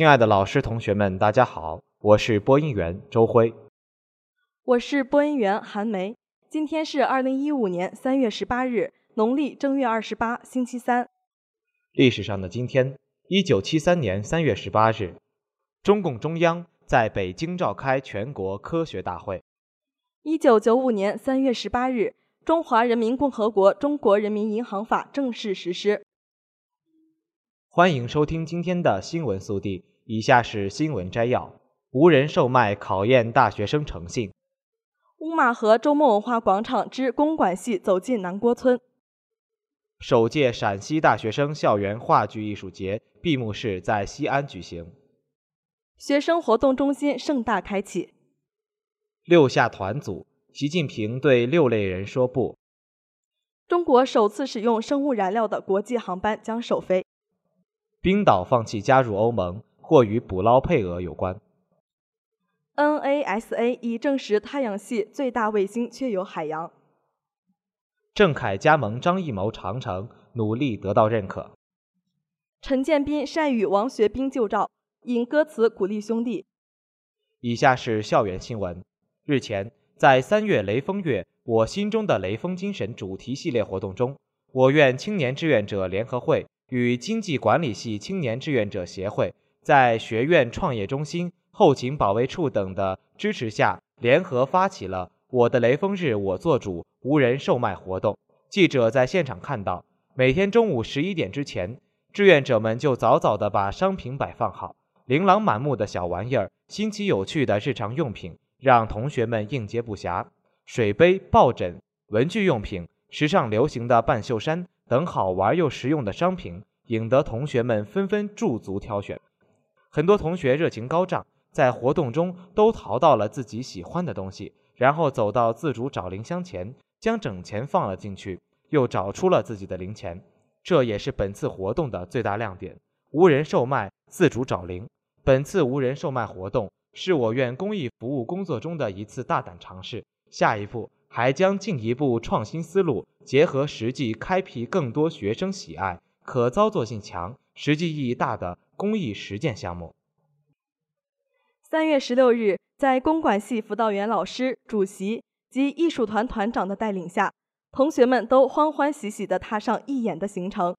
亲爱的老师、同学们，大家好，我是播音员周辉。我是播音员韩梅。今天是二零一五年三月十八日，农历正月二十八，星期三。历史上的今天，一九七三年三月十八日，中共中央在北京召开全国科学大会。一九九五年三月十八日，中华人民共和国中国人民银行法正式实施。欢迎收听今天的新闻速递，以下是新闻摘要：无人售卖考验大学生诚信。乌马河周末文化广场之公馆系走进南郭村。首届陕西大学生校园话剧艺术节闭幕式在西安举行。学生活动中心盛大开启。六下团组，习近平对六类人说不。中国首次使用生物燃料的国际航班将首飞。冰岛放弃加入欧盟，或与捕捞配额有关。NASA 已证实太阳系最大卫星确有海洋。郑恺加盟张艺谋长城，努力得到认可。陈建斌善与王学兵旧照，引歌词鼓励兄弟。以下是校园新闻。日前，在三月雷锋月“我心中的雷锋精神”主题系列活动中，我院青年志愿者联合会与经济管理系青年志愿者协会在学院创业中心、后勤保卫处等的支持下，联合发起了“我的雷锋日我做主”。无人售卖活动，记者在现场看到，每天中午十一点之前，志愿者们就早早地把商品摆放好，琳琅满目的小玩意儿、新奇有趣的日常用品，让同学们应接不暇。水杯、抱枕、文具用品、时尚流行的半袖衫等好玩又实用的商品，引得同学们纷纷驻足挑选。很多同学热情高涨，在活动中都淘到了自己喜欢的东西，然后走到自主找零箱前。将整钱放了进去，又找出了自己的零钱，这也是本次活动的最大亮点。无人售卖，自主找零。本次无人售卖活动是我院公益服务工作中的一次大胆尝试，下一步还将进一步创新思路，结合实际，开辟更多学生喜爱、可操作性强、实际意义大的公益实践项目。三月十六日，在公管系辅导员老师、主席。及艺术团团长的带领下，同学们都欢欢喜喜地踏上义演的行程。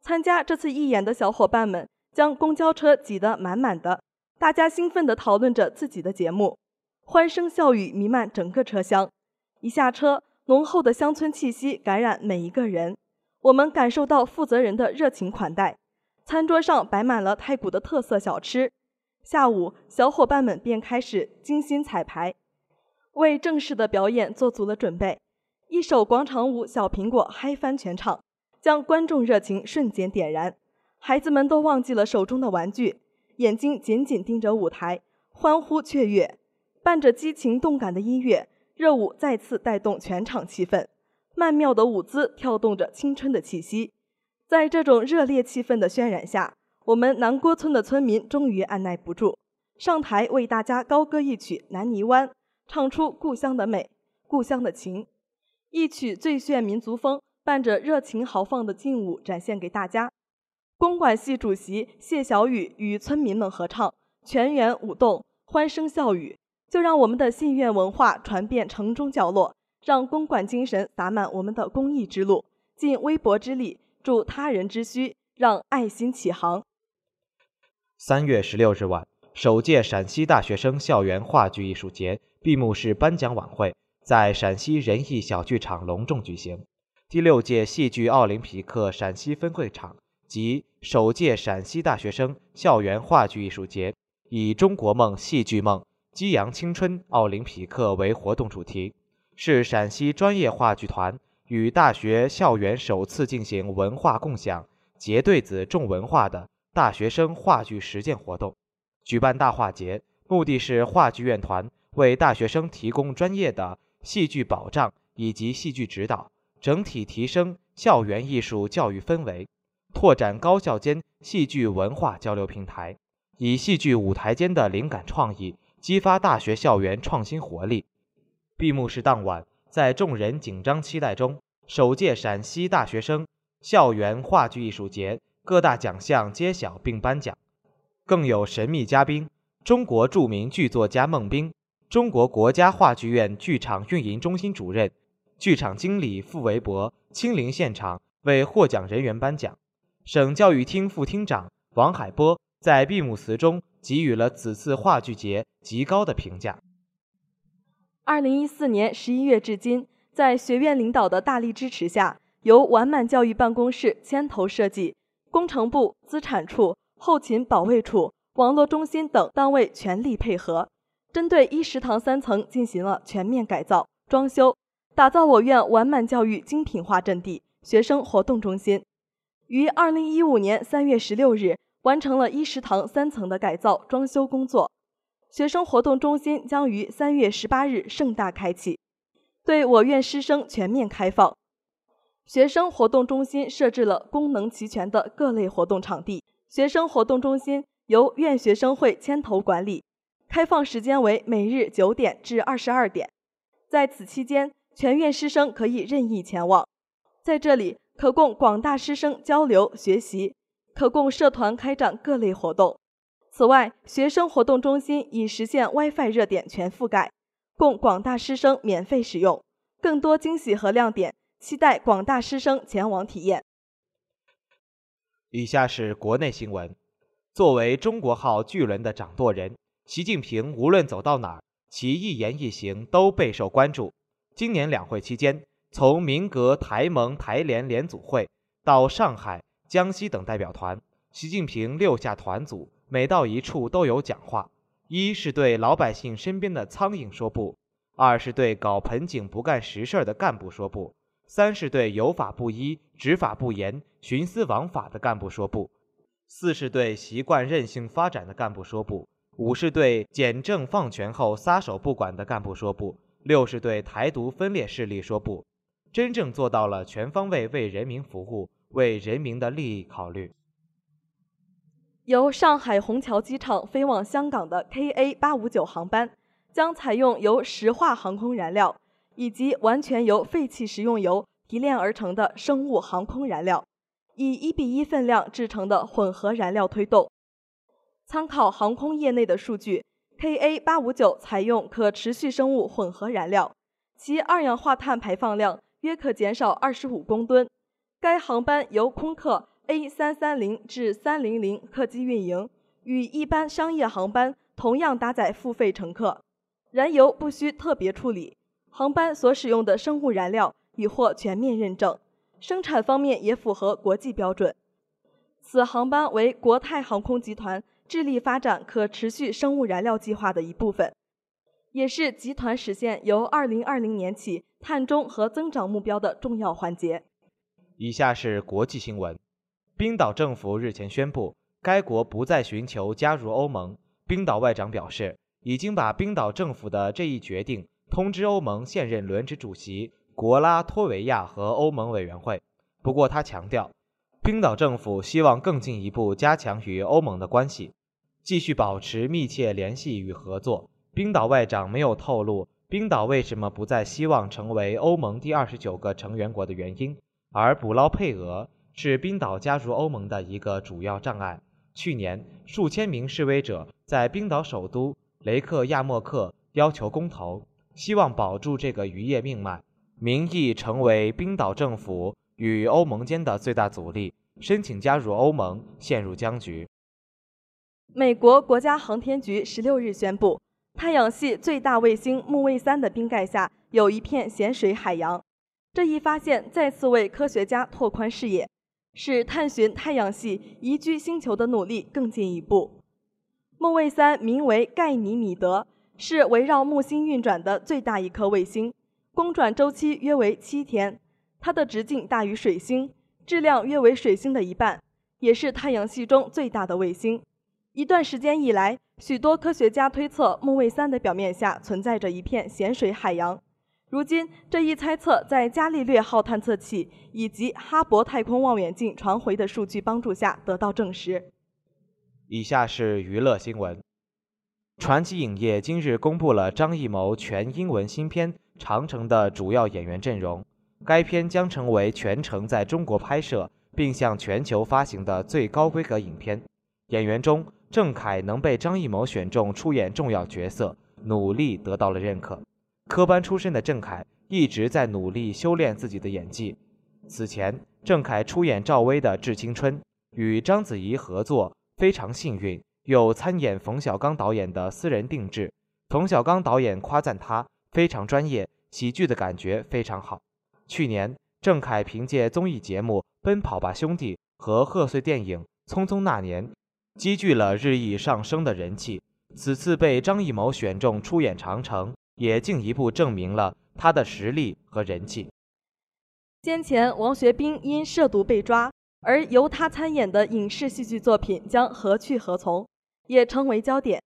参加这次义演的小伙伴们将公交车挤得满满的，大家兴奋地讨论着自己的节目，欢声笑语弥漫整个车厢。一下车，浓厚的乡村气息感染每一个人。我们感受到负责人的热情款待，餐桌上摆满了太谷的特色小吃。下午，小伙伴们便开始精心彩排。为正式的表演做足了准备，一首广场舞《小苹果》嗨翻全场，将观众热情瞬间点燃。孩子们都忘记了手中的玩具，眼睛紧紧盯着舞台，欢呼雀跃。伴着激情动感的音乐，热舞再次带动全场气氛。曼妙的舞姿跳动着青春的气息。在这种热烈气氛的渲染下，我们南郭村的村民终于按耐不住，上台为大家高歌一曲《南泥湾》。唱出故乡的美，故乡的情，一曲最炫民族风，伴着热情豪放的劲舞展现给大家。公管系主席谢小雨与村民们合唱，全员舞动，欢声笑语。就让我们的信愿文化传遍城中角落，让公管精神洒满我们的公益之路，尽微薄之力助他人之需，让爱心起航。三月十六日晚，首届陕西大学生校园话剧艺术节。闭幕式颁奖晚会在陕西仁义小剧场隆重举行。第六届戏剧奥林匹克陕西分会场及首届陕西大学生校园话剧艺术节以“中国梦，戏剧梦，激扬青春奥林匹克”为活动主题，是陕西专业话剧团与大学校园首次进行文化共享、结对子重文化的大学生话剧实践活动。举办大话节，目的是话剧院团。为大学生提供专业的戏剧保障以及戏剧指导，整体提升校园艺术教育氛围，拓展高校间戏剧文化交流平台，以戏剧舞台间的灵感创意激发大学校园创新活力。闭幕式当晚，在众人紧张期待中，首届陕西大学生校园话剧艺术节各大奖项揭晓并颁奖。更有神秘嘉宾——中国著名剧作家孟冰，中国国家话剧院剧场运营中心主任、剧场经理傅维博亲临现场为获奖人员颁奖。省教育厅副厅长王海波在闭幕词中给予了此次话剧节极高的评价。二零一四年十一月至今，在学院领导的大力支持下，由完满教育办公室牵头设计，工程部、资产处、后勤保卫处、网络中心等单位全力配合，针对一食堂三层进行了全面改造装修，打造我院完满教育精品化阵地——学生活动中心。于二零一五年三月十六日完成了一食堂三层的改造装修工作，学生活动中心将于三月十八日盛大开启，对我院师生全面开放。学生活动中心设置了功能齐全的各类活动场地。学生活动中心由院学生会牵头管理，开放时间为每日九点至二十二点，在此期间，全院师生可以任意前往，在这里。可供广大师生交流学习，可供社团开展各类活动。此外，学生活动中心已实现 WiFi 热点全覆盖，供广大师生免费使用。更多惊喜和亮点，期待广大师生前往体验。以下是国内新闻：作为中国号巨轮的掌舵人，习近平无论走到哪儿，其一言一行都备受关注。今年两会期间。从民革、台盟、台联联组会到上海、江西等代表团，习近平六下团组每到一处都有讲话。一是对老百姓身边的苍蝇说不；二是对搞盆景不干实事的干部说不；三是对有法不依、执法不严、徇私枉法的干部说不；四是对习惯任性发展的干部说不；五是对简政放权后撒手不管的干部说不；六是对台独分裂势力说不。真正做到了全方位为人民服务、为人民的利益考虑。由上海虹桥机场飞往香港的 KA 八五九航班，将采用由石化航空燃料以及完全由废弃食用油提炼而成的生物航空燃料，以一比一分量制成的混合燃料推动。参考航空业内的数据，KA 八五九采用可持续生物混合燃料，其二氧化碳排放量。约可减少二十五公吨。该航班由空客 A 三三零至三零零客机运营，与一般商业航班同样搭载付费乘客，燃油不需特别处理。航班所使用的生物燃料已获全面认证，生产方面也符合国际标准。此航班为国泰航空集团致力发展可持续生物燃料计划的一部分。也是集团实现由二零二零年起碳中和增长目标的重要环节。以下是国际新闻：冰岛政府日前宣布，该国不再寻求加入欧盟。冰岛外长表示，已经把冰岛政府的这一决定通知欧盟现任轮值主席国拉脱维亚和欧盟委员会。不过，他强调，冰岛政府希望更进一步加强与欧盟的关系，继续保持密切联系与合作。冰岛外长没有透露冰岛为什么不再希望成为欧盟第二十九个成员国的原因，而捕捞配额是冰岛加入欧盟的一个主要障碍。去年，数千名示威者在冰岛首都雷克亚莫克要求公投，希望保住这个渔业命脉，民意成为冰岛政府与欧盟间的最大阻力，申请加入欧盟陷入僵局。美国国家航天局十六日宣布。太阳系最大卫星木卫三的冰盖下有一片咸水海洋，这一发现再次为科学家拓宽视野，使探寻太阳系宜居星球的努力更进一步。木卫三名为盖尼米德，是围绕木星运转的最大一颗卫星，公转周期约为七天。它的直径大于水星，质量约为水星的一半，也是太阳系中最大的卫星。一段时间以来，许多科学家推测木卫三的表面下存在着一片咸水海洋。如今，这一猜测在伽利略号探测器以及哈勃太空望远镜传回的数据帮助下得到证实。以下是娱乐新闻：传奇影业今日公布了张艺谋全英文新片《长城》的主要演员阵容。该片将成为全程在中国拍摄并向全球发行的最高规格影片。演员中，郑恺能被张艺谋选中出演重要角色，努力得到了认可。科班出身的郑恺一直在努力修炼自己的演技。此前，郑恺出演赵薇的《致青春》，与章子怡合作，非常幸运，又参演冯小刚导演的私人定制。冯小刚导演夸赞他非常专业，喜剧的感觉非常好。去年，郑恺凭借综艺节目《奔跑吧兄弟》和贺岁电影《匆匆那年》，积聚了日益上升的人气。此次被张艺谋选中出演《长城》，也进一步证明了他的实力和人气。先前，王学兵因涉毒被抓，而由他参演的影视戏剧作品将何去何从，也成为焦点。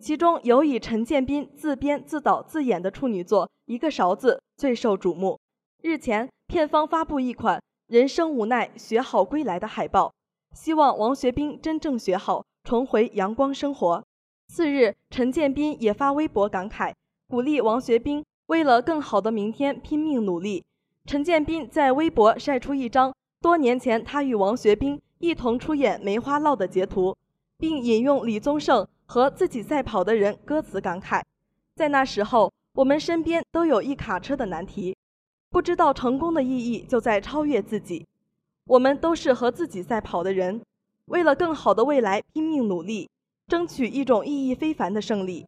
其中尤以陈建斌自编自导自演的处女作《一个勺子》最受瞩目。日前，片方发布一款“人生无奈，学好归来”的海报，希望王学兵真正学好，重回阳光生活。次日，陈建斌也发微博感慨，鼓励王学兵为了更好的明天拼命努力。陈建斌在微博晒出一张多年前他与王学兵一同出演《梅花烙》的截图，并引用李宗盛。和自己赛跑的人歌词感慨，在那时候，我们身边都有一卡车的难题，不知道成功的意义就在超越自己。我们都是和自己赛跑的人，为了更好的未来拼命努力，争取一种意义非凡的胜利。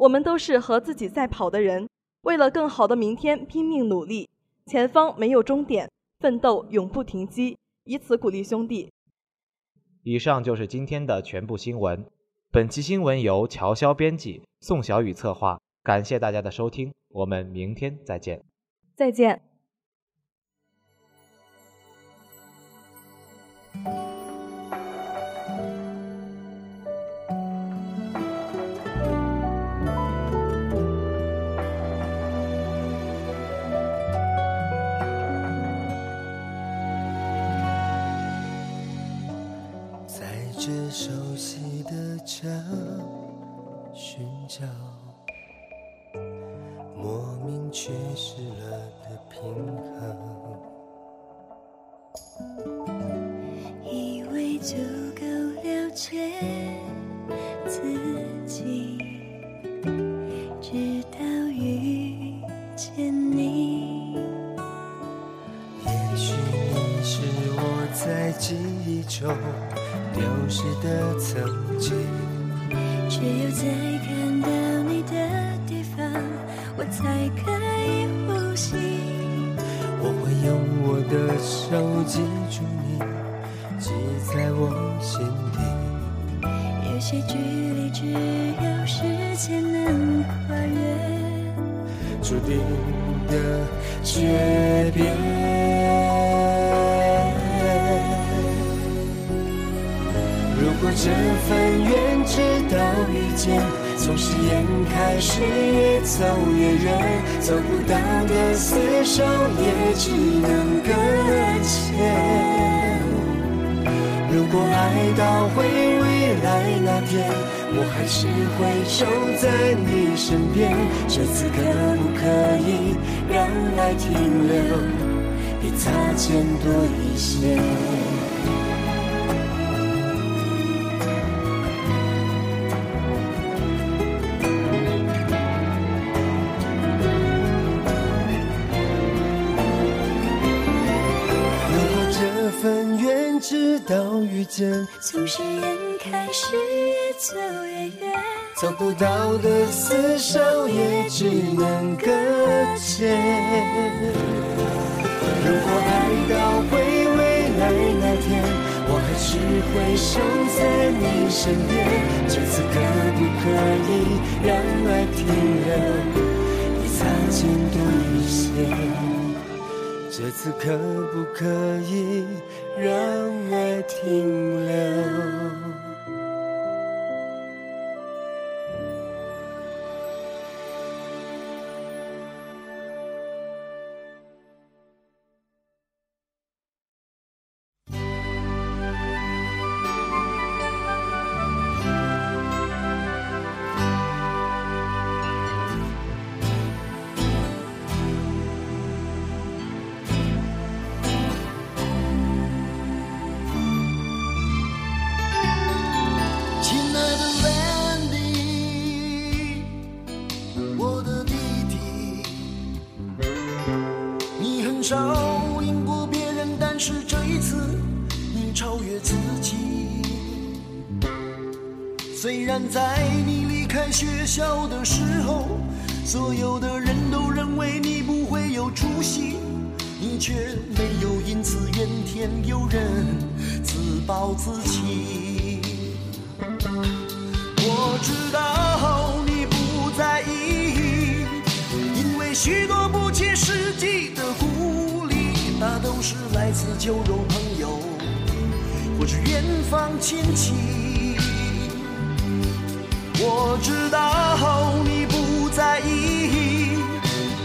我们都是和自己赛跑的人，为了更好的明天拼命努力。前方没有终点，奋斗永不停息，以此鼓励兄弟。以上就是今天的全部新闻。本期新闻由乔潇编辑，宋小雨策划。感谢大家的收听，我们明天再见。再见。熟悉的墙，寻找莫名缺失了的平衡。以为足够了解自己，直到遇见你。也许你。是我在记忆中丢失的曾经，却又在如果这份缘直到遇见，从誓言开始越走越远，走不到的厮守也只能搁浅。如果爱到回未来那天，我还是会守在你身边。这次可不可以让爱停留，比擦肩多一些？直到遇见从誓言开始，越走越远，走不到的厮守也只能搁浅。如果爱到回未来那天，我还是会守在你身边。这次可不可以让爱停留，比擦肩多一些？这次可不可以？让爱停留。我的弟弟你很少赢过别人但是这一次你超越自己虽然在你离开学校的时候所有的人都认为你不会有出息你却没有因此怨天尤人自暴自弃。我知道许多不切实际的鼓励，那都是来自酒肉朋友或是远方亲戚。我知道你不在意，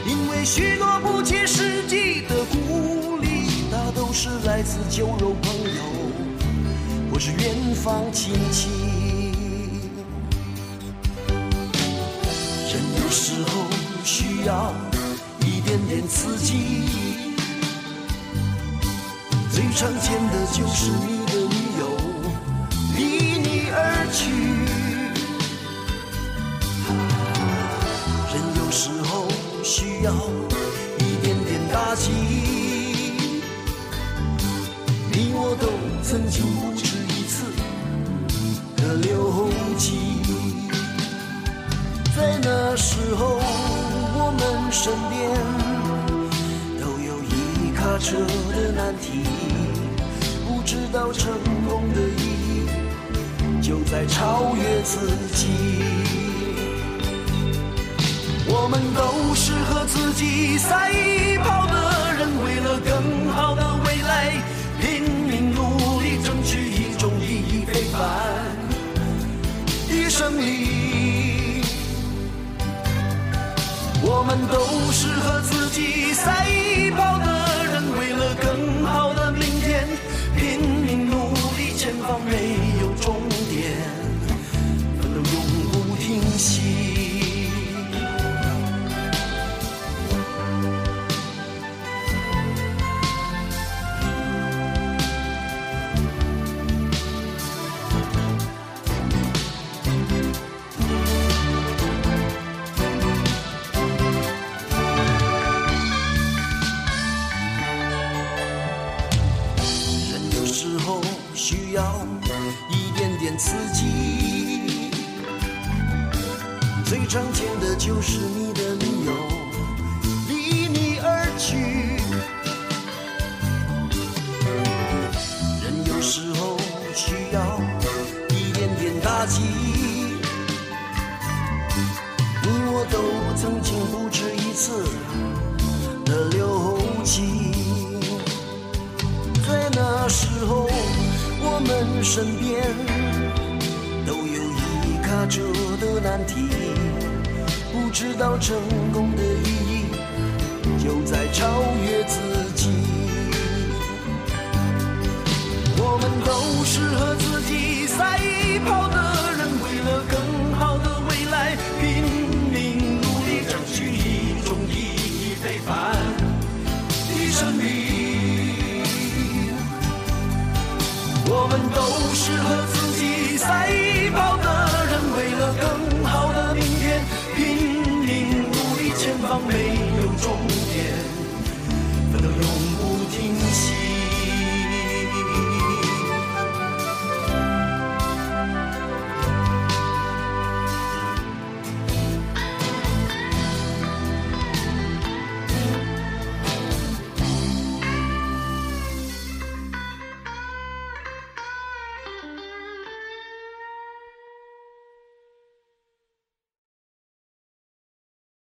因为许多不切实际的鼓励，那都是来自酒肉朋友或是远方亲戚。人有时候需要点点刺激，最常见的就是你的女友离你而去。人有时候需要一点点打击，你我都曾经不止一次的流涕。在那时候，我们身边卡车的难题，不知道成功的意义就在超越自己。我们都是和自己赛跑的人，为了的流涕。在那时候，我们身边都有一卡车的难题，不知道成功的意义就在超越自己。我们都是和自己赛跑的们都是